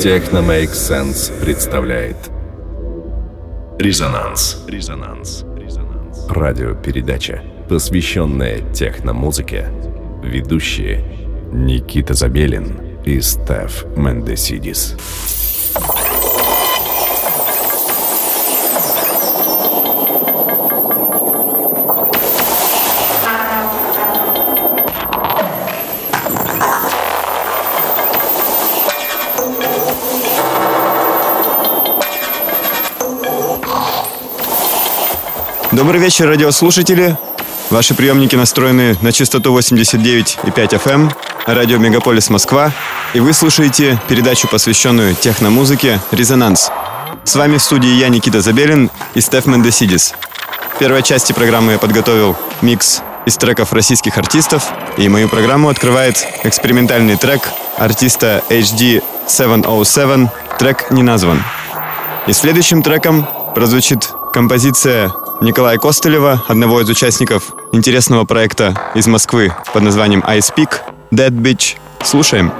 Техно Make Sense представляет Резонанс. Резонанс. Резонанс. Радиопередача, посвященная техномузыке. Ведущие Никита Забелин и Стеф Мендесидис. Добрый вечер, радиослушатели. Ваши приемники настроены на частоту 89,5 FM, эм, радио Мегаполис Москва, и вы слушаете передачу, посвященную техномузыке «Резонанс». С вами в студии я, Никита Забелин и Стеф Мендесидис. В первой части программы я подготовил микс из треков российских артистов, и мою программу открывает экспериментальный трек артиста HD 707, трек не назван. И следующим треком прозвучит композиция Николая Костылева, одного из участников интересного проекта из Москвы под названием Ice Peak, Dead Beach. Слушаем.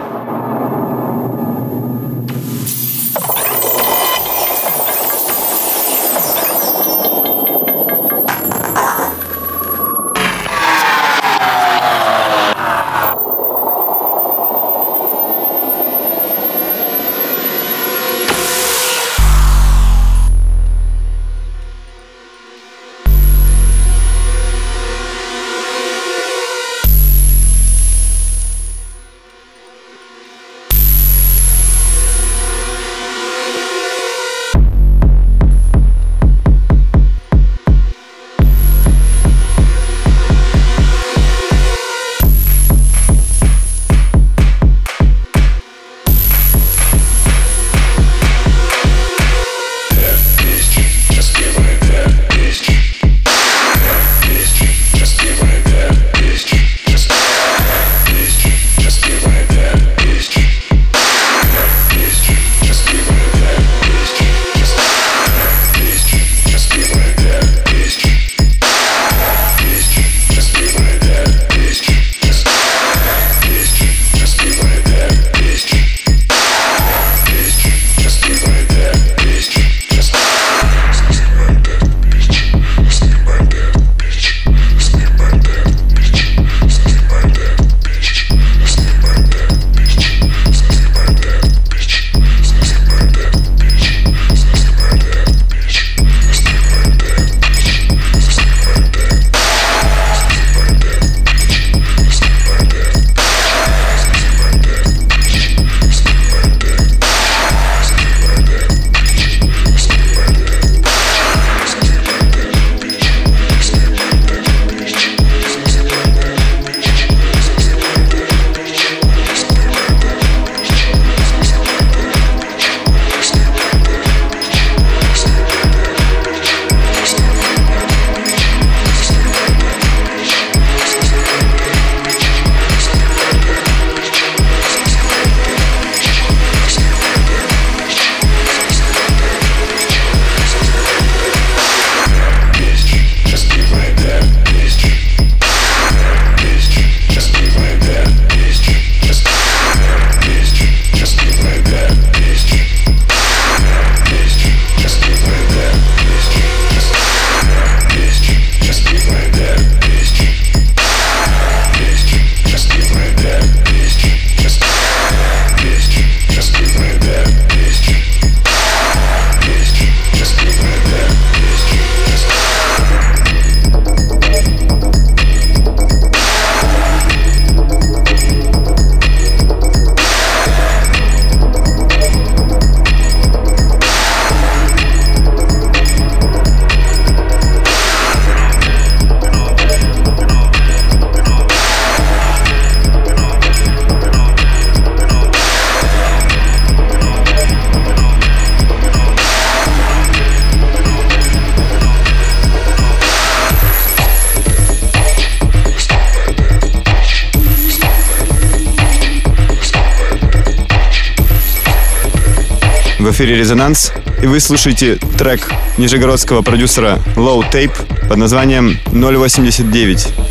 Эфире «Резонанс», и вы слушаете трек нижегородского продюсера Low Tape под названием 089.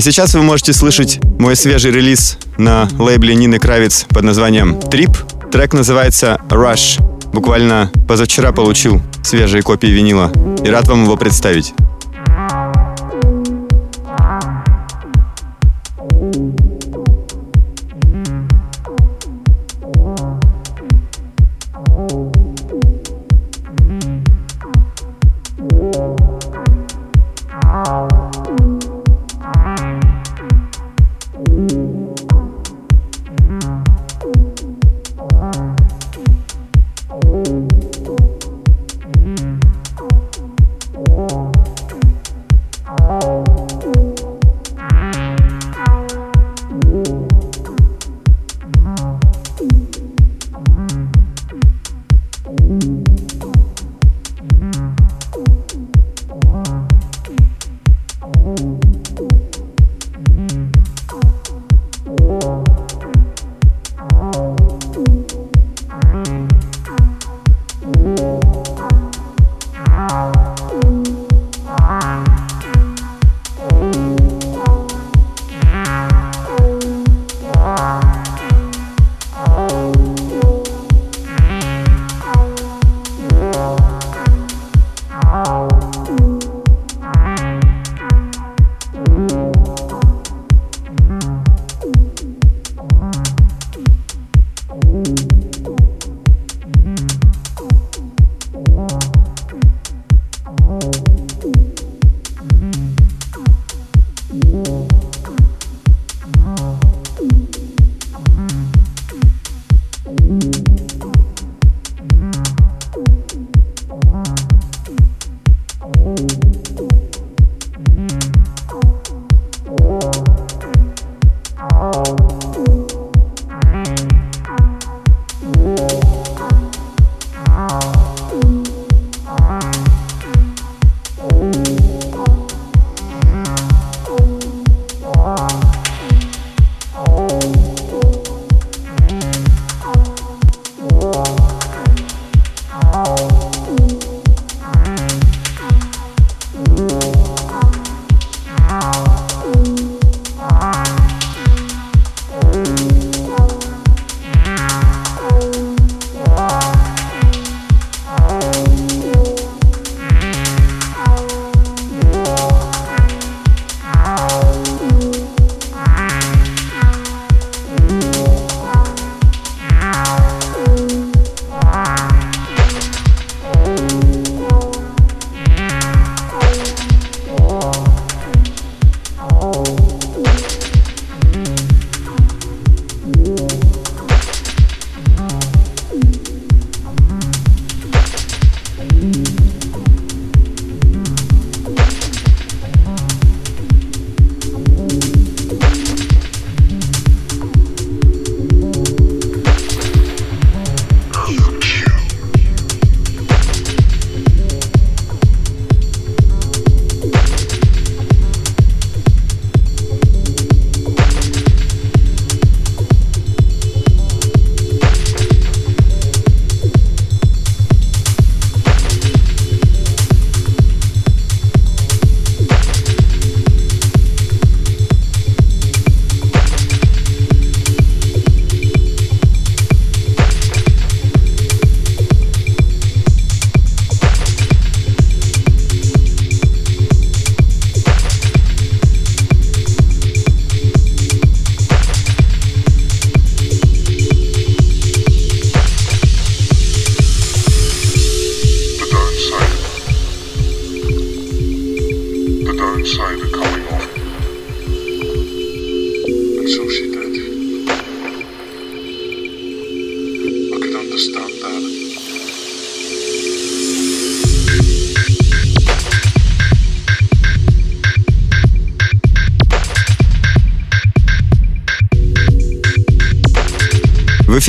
А сейчас вы можете слышать мой свежий релиз на лейбле Нины Кравец под названием Trip. Трек называется Rush. Буквально позавчера получил свежие копии винила и рад вам его представить.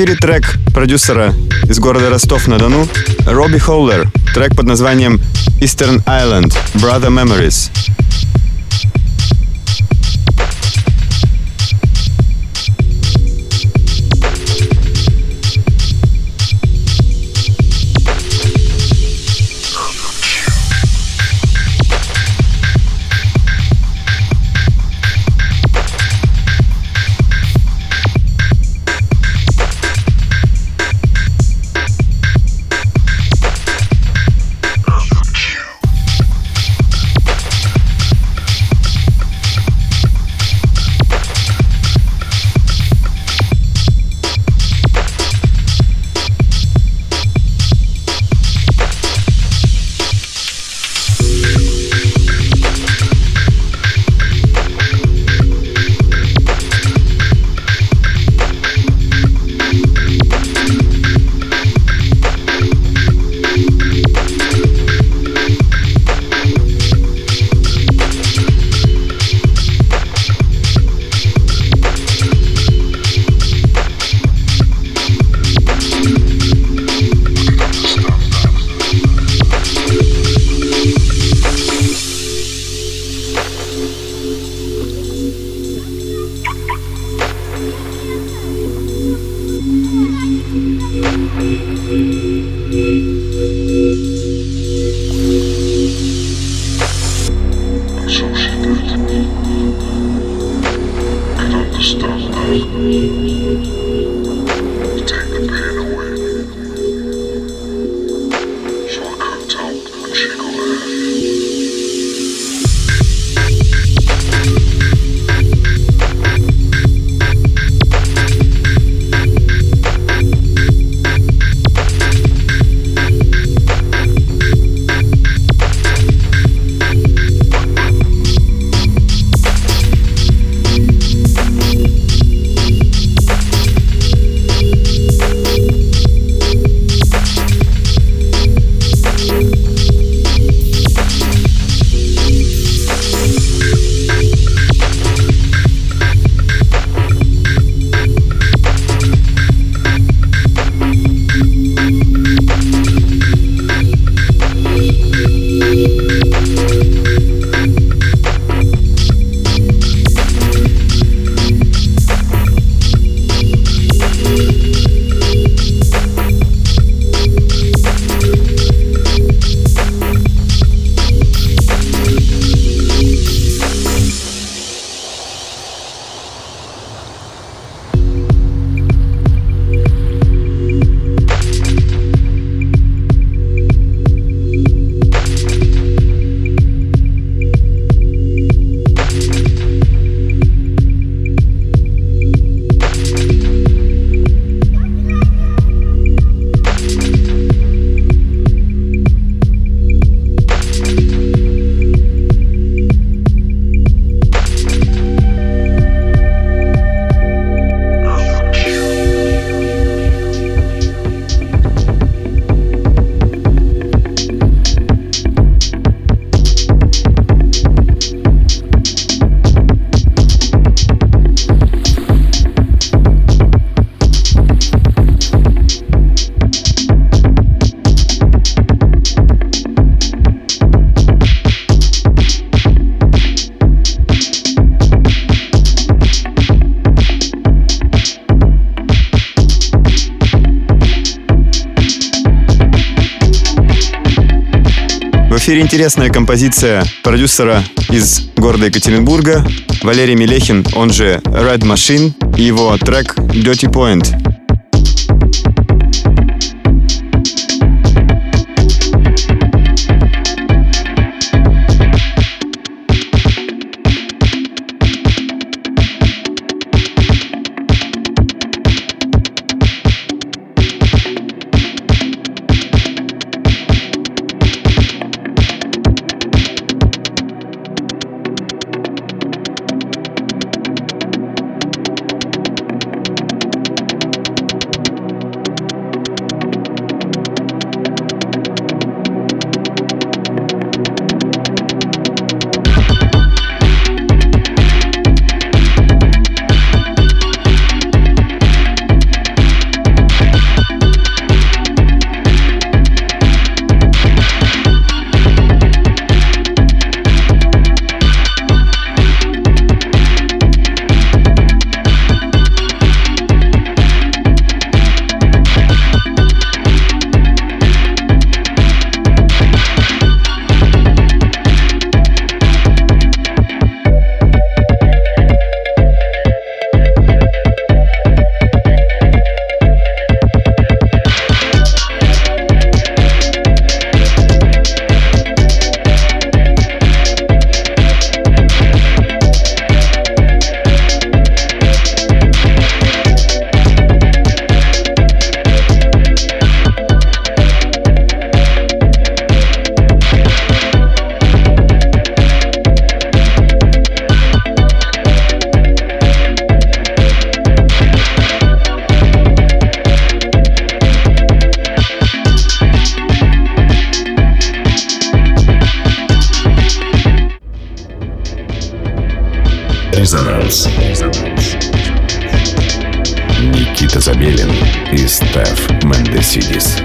Эфире трек продюсера из города Ростов-на-Дону Робби Холлер. Трек под названием Eastern Island Brother Memories. Интересная композиция продюсера из города Екатеринбурга Валерий Мелехин, он же Red Machine, и его трек Dirty Point. Никита Забелин и Стеф Мендесидис.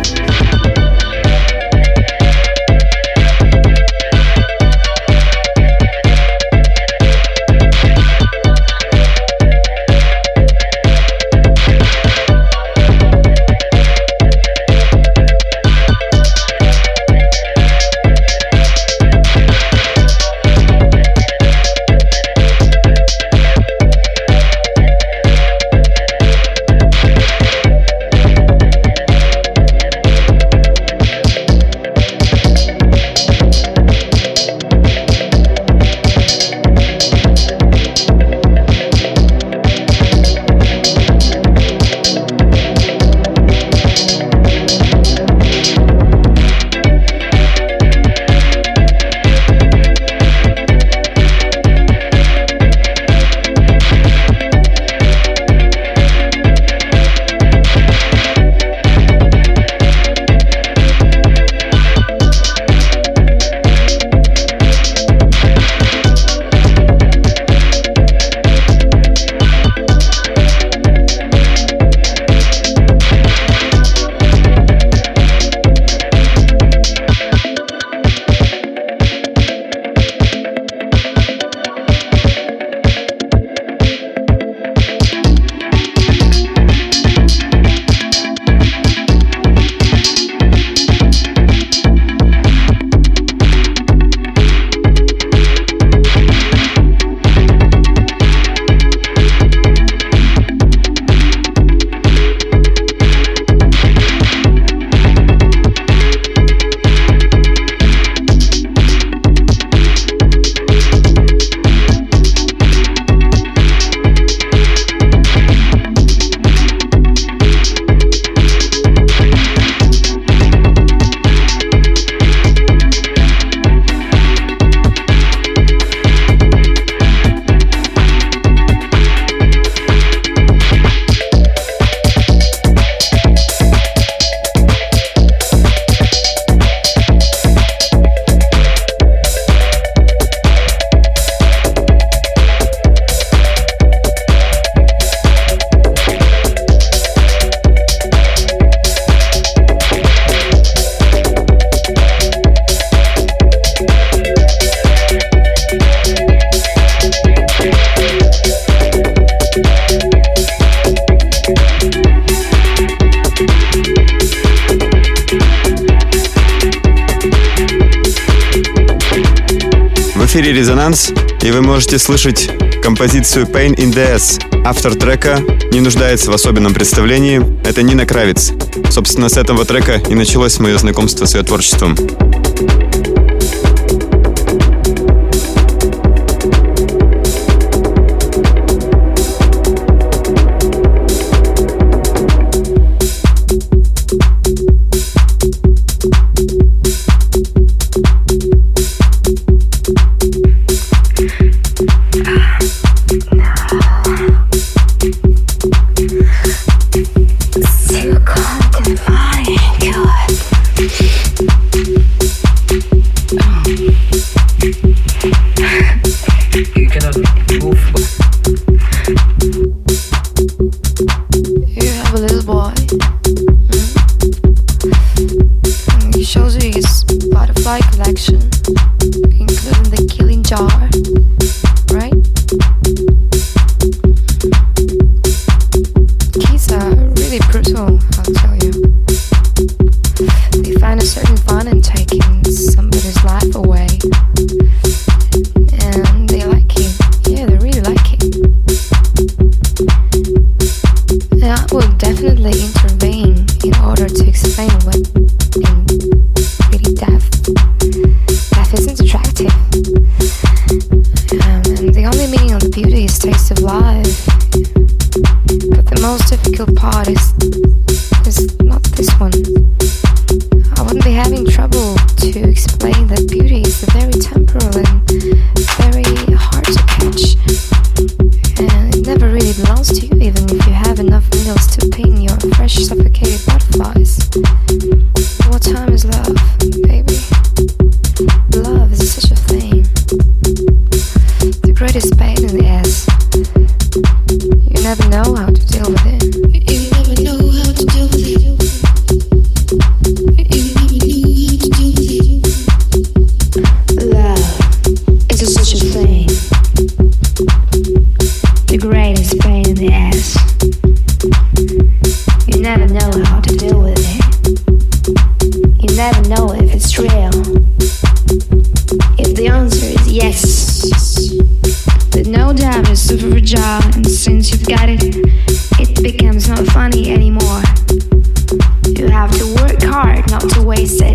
И вы можете слышать композицию «Pain in the Ass». Автор трека не нуждается в особенном представлении. Это Нина Кравец. Собственно, с этого трека и началось мое знакомство с ее творчеством.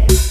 head.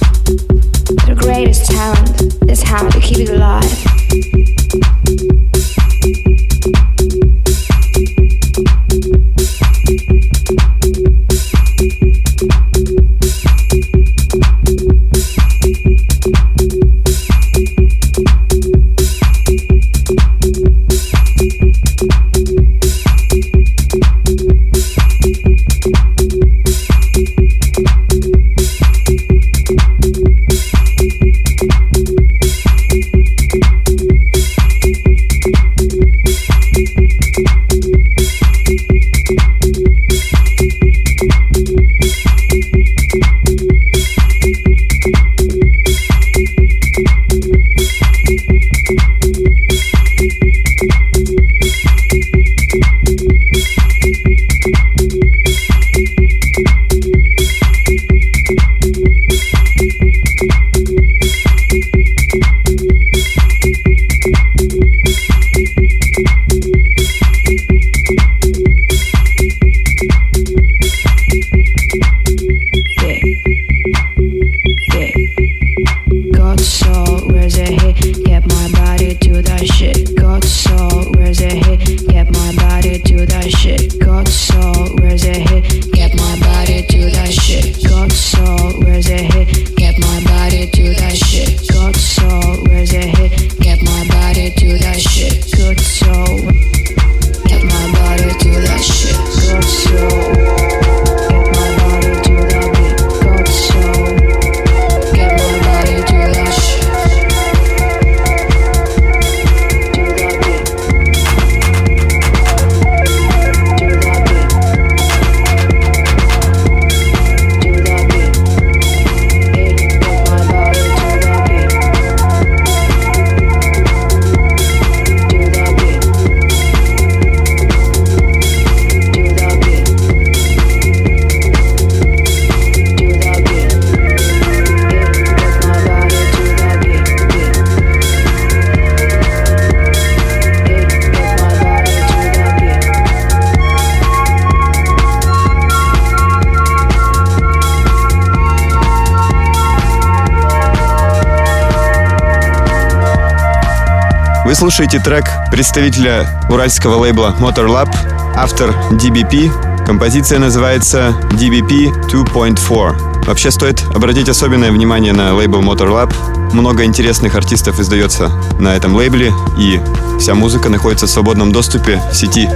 Слушаете трек представителя уральского лейбла Motor Lab, автор DBP. Композиция называется DBP 2.4. Вообще стоит обратить особенное внимание на лейбл Motor Lab. Много интересных артистов издается на этом лейбле, и вся музыка находится в свободном доступе в сети.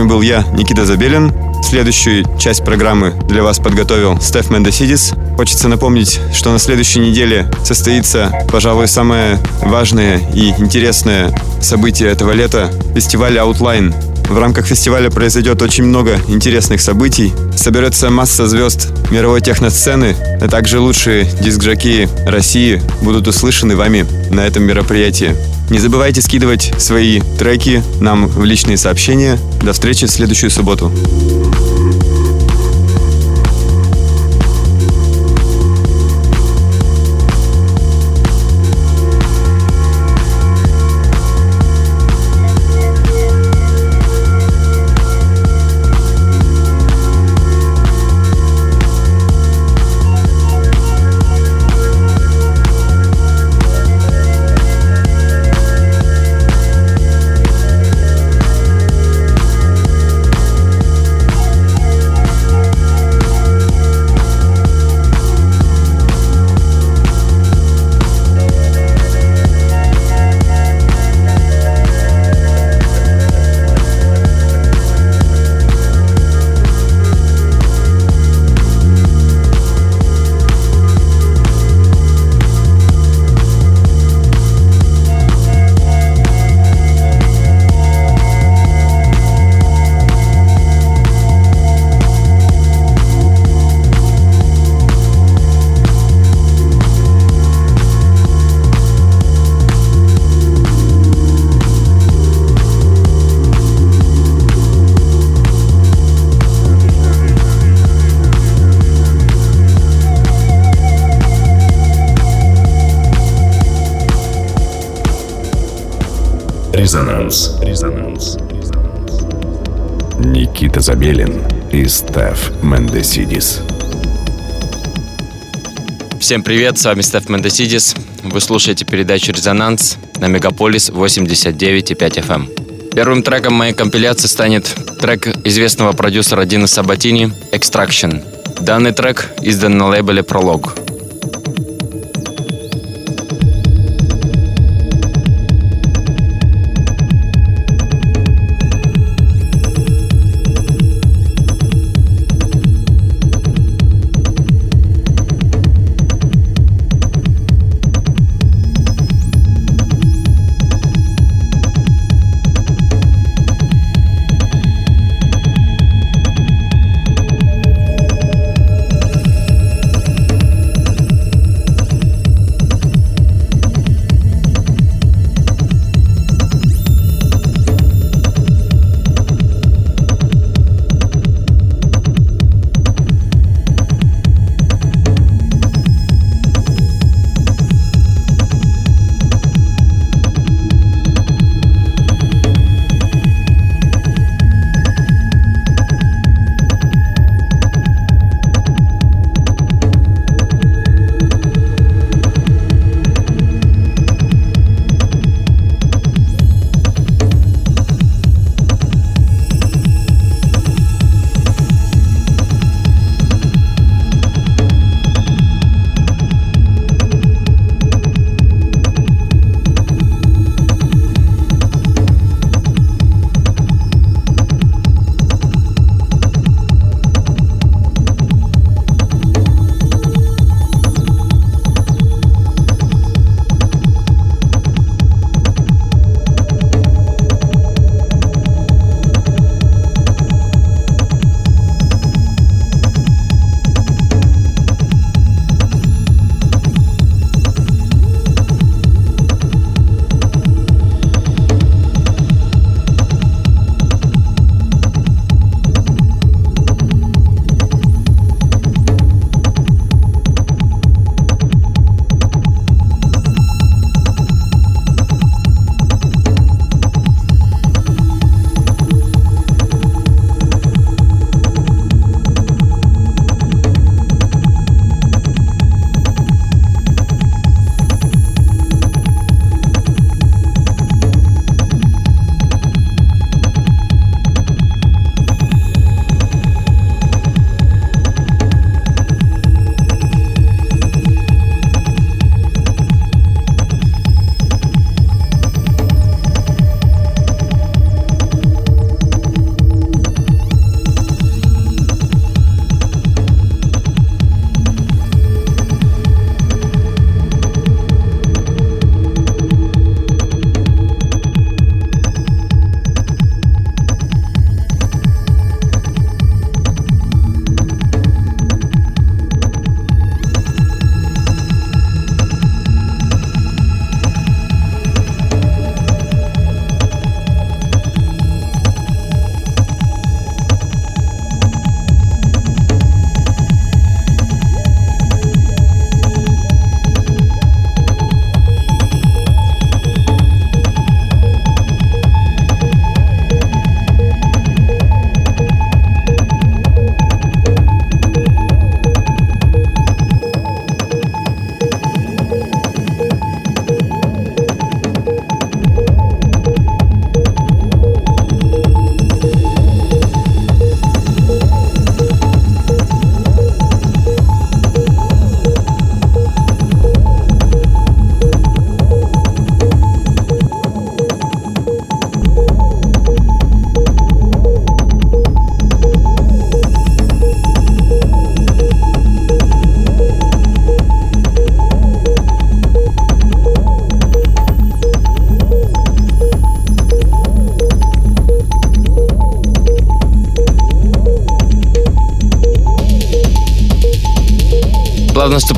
Вами был я, Никита Забелин. Следующую часть программы для вас подготовил Стеф Мендесидис. Хочется напомнить, что на следующей неделе состоится, пожалуй, самое важное и интересное событие этого лета – фестиваль Outline. В рамках фестиваля произойдет очень много интересных событий. Соберется масса звезд мировой техносцены, а также лучшие диск-жокеи России будут услышаны вами на этом мероприятии. Не забывайте скидывать свои треки нам в личные сообщения. До встречи в следующую субботу. Резонанс. Резонанс. Никита Забелин и Стеф Мендесидис. Всем привет, с вами Стеф Мендесидис. Вы слушаете передачу «Резонанс» на Мегаполис 89,5 FM. Эм. Первым треком моей компиляции станет трек известного продюсера Дина Сабатини «Extraction». Данный трек издан на лейбле «Пролог».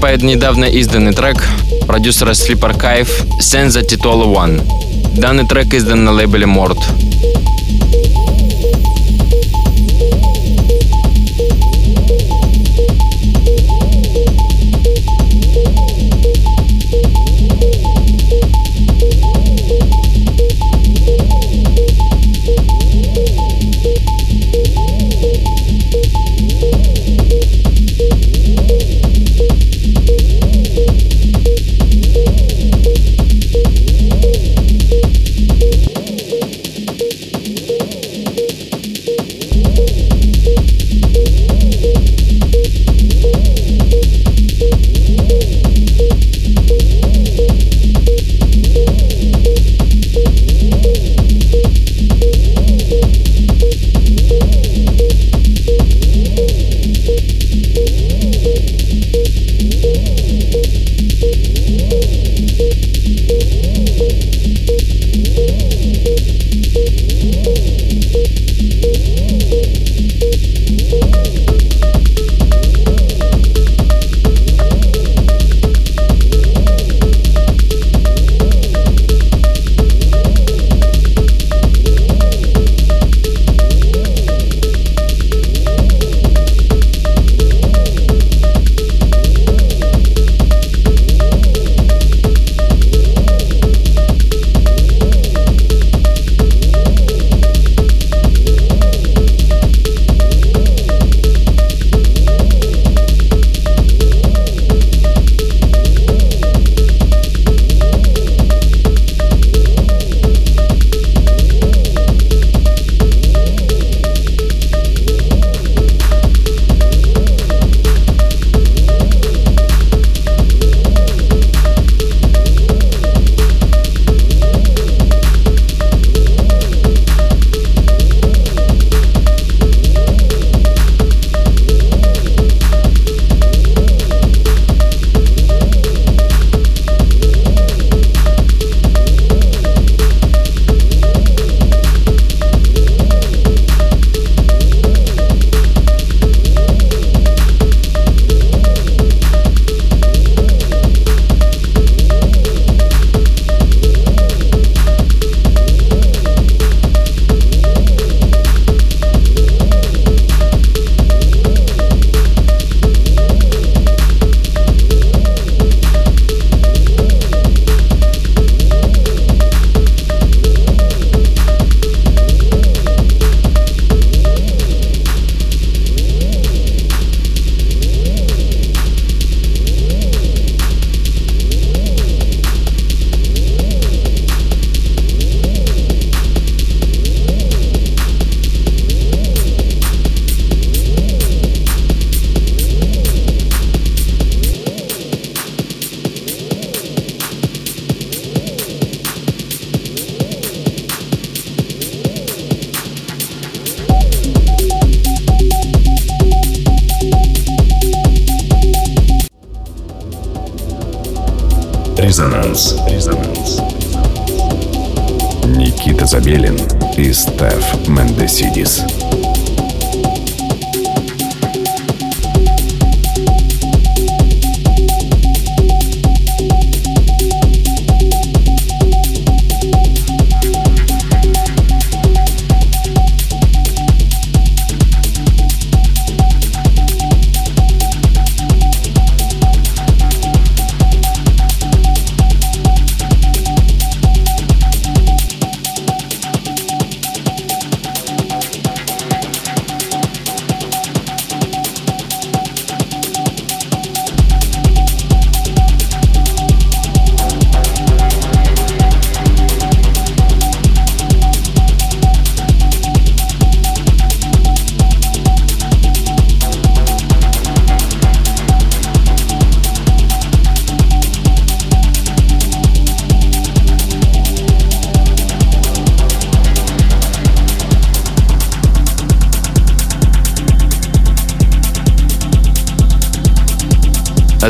Наступает недавно изданный трек продюсера Sleep Archive Senza Titolo One. Данный трек издан на лейбле Mort.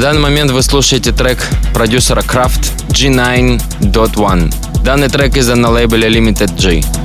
Данный момент вы слушаете трек продюсера Craft G9.1. Данный трек издан на лейбле Limited G.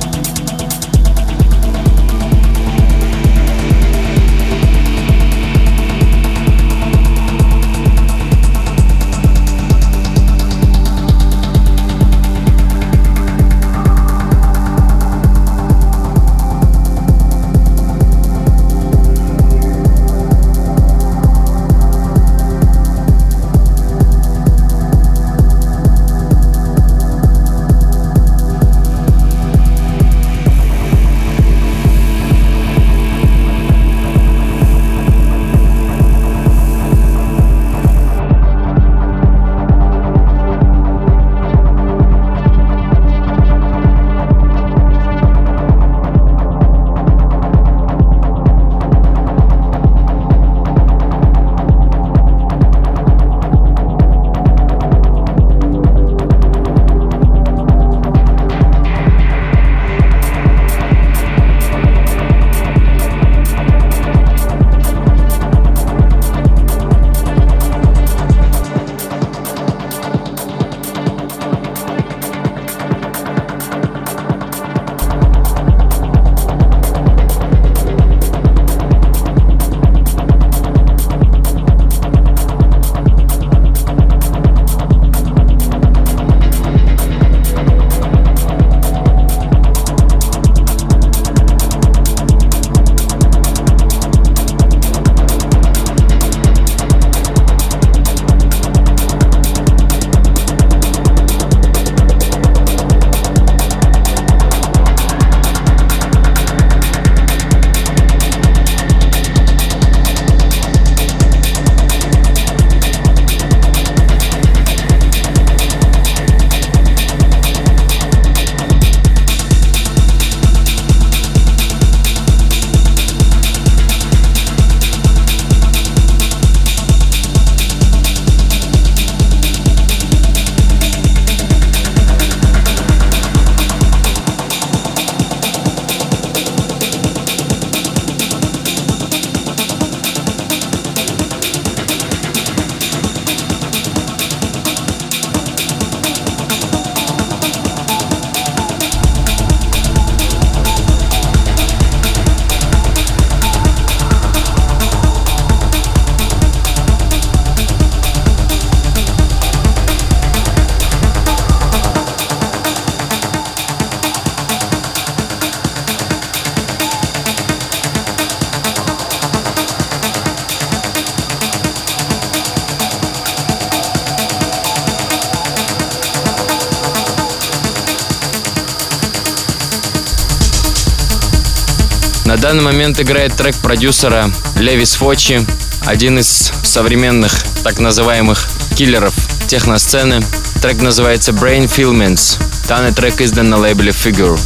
данный момент играет трек продюсера Левис Фочи, один из современных так называемых киллеров техносцены. Трек называется Brain Filments. Данный трек издан на лейбле Figure.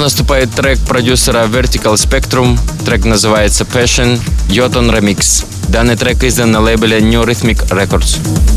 Наступает трек продюсера Vertical Spectrum. Трек называется Passion Yoton Remix. Данный трек издан на лейбле New Rhythmic Records.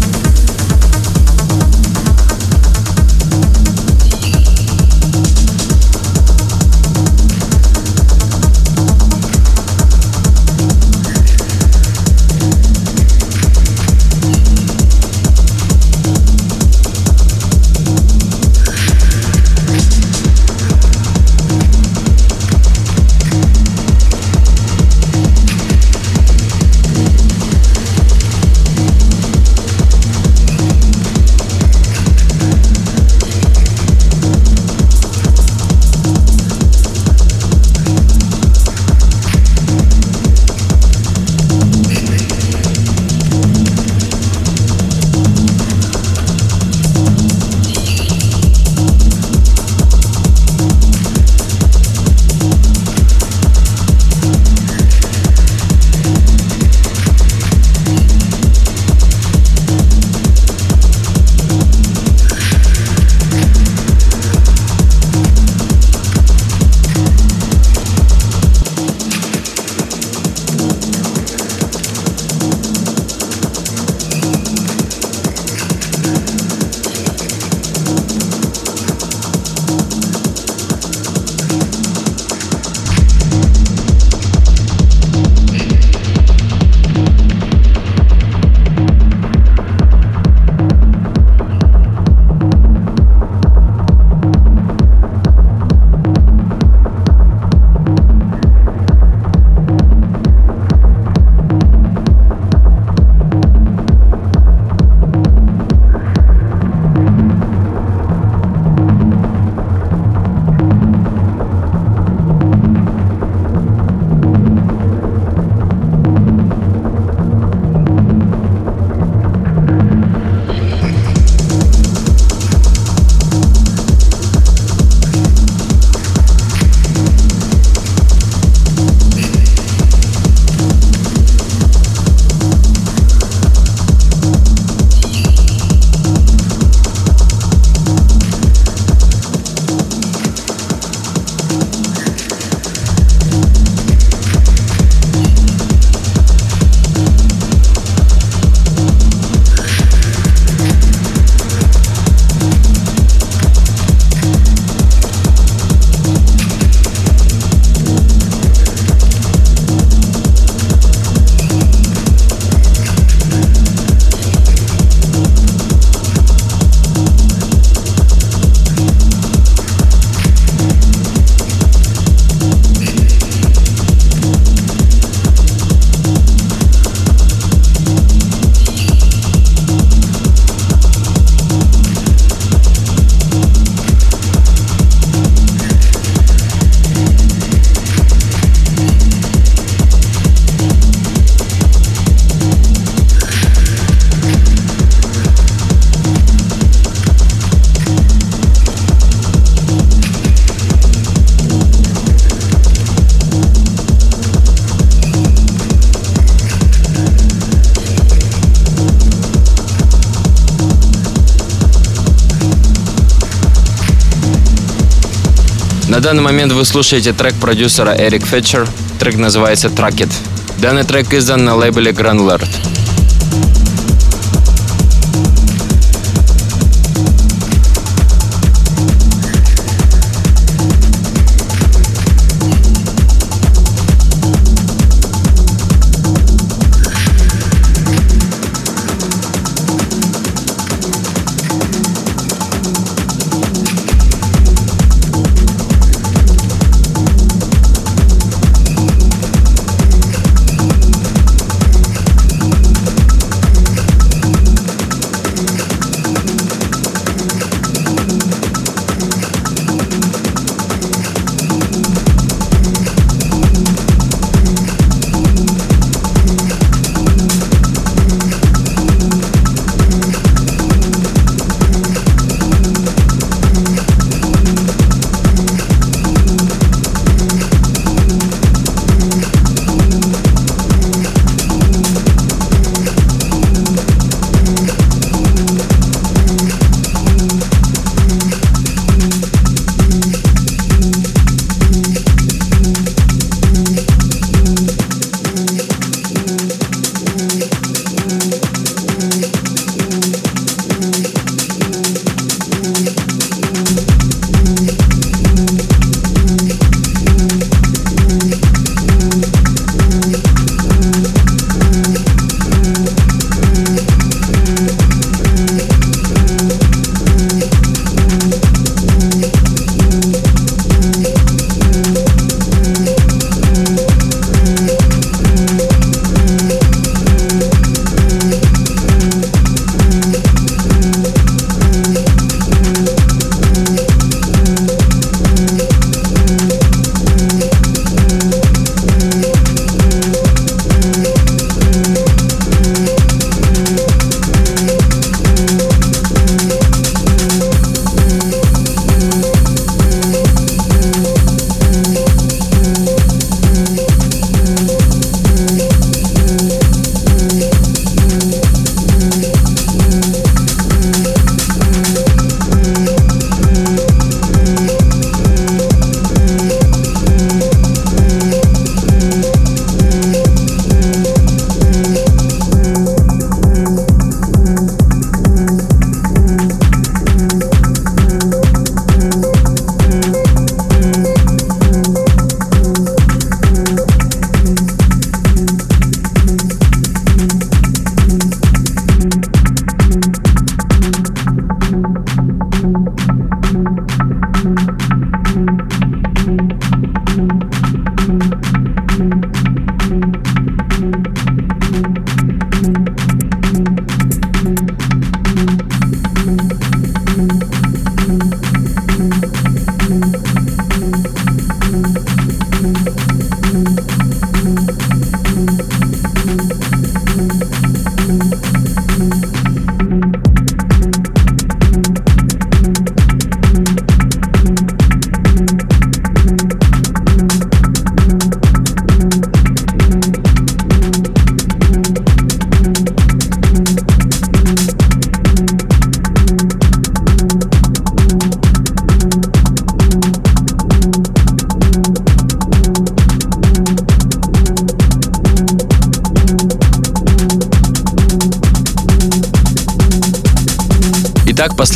Данный момент вы слушаете трек продюсера Эрик Фетчер. Трек называется «Track It». Данный трек издан на лейбле Granulert.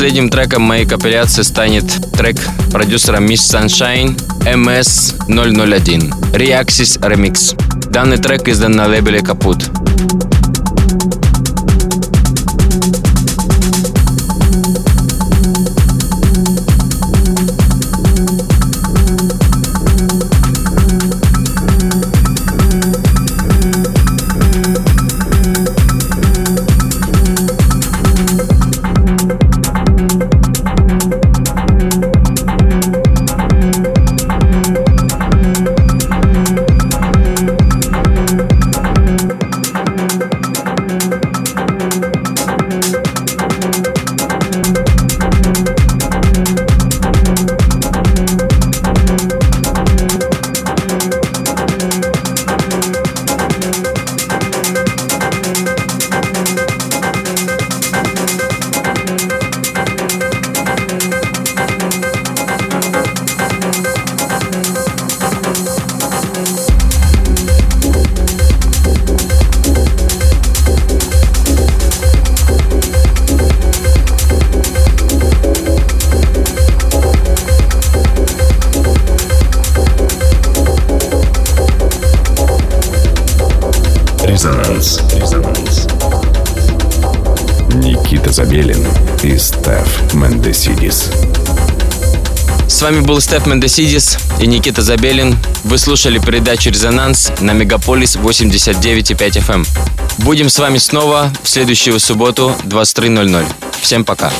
Последним треком моей компиляции станет трек продюсера Miss Sunshine MS001 Reaxis Remix. Данный трек издан на лейбле Капут. Вами был Стеф Мендесидис и Никита Забелин. Вы слушали передачу «Резонанс» на Мегаполис 89,5 FM. Эм. Будем с вами снова в следующую субботу 23.00. Всем пока.